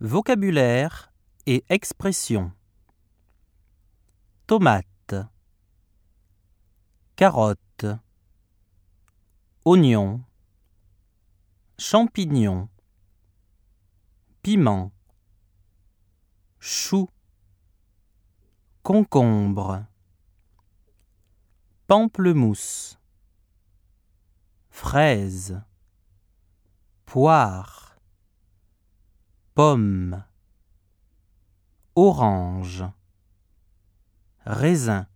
Vocabulaire et expressions. Tomate, carotte, oignon, champignon, piment, chou, concombre, pamplemousse, fraise, poire, pomme, orange, raisin.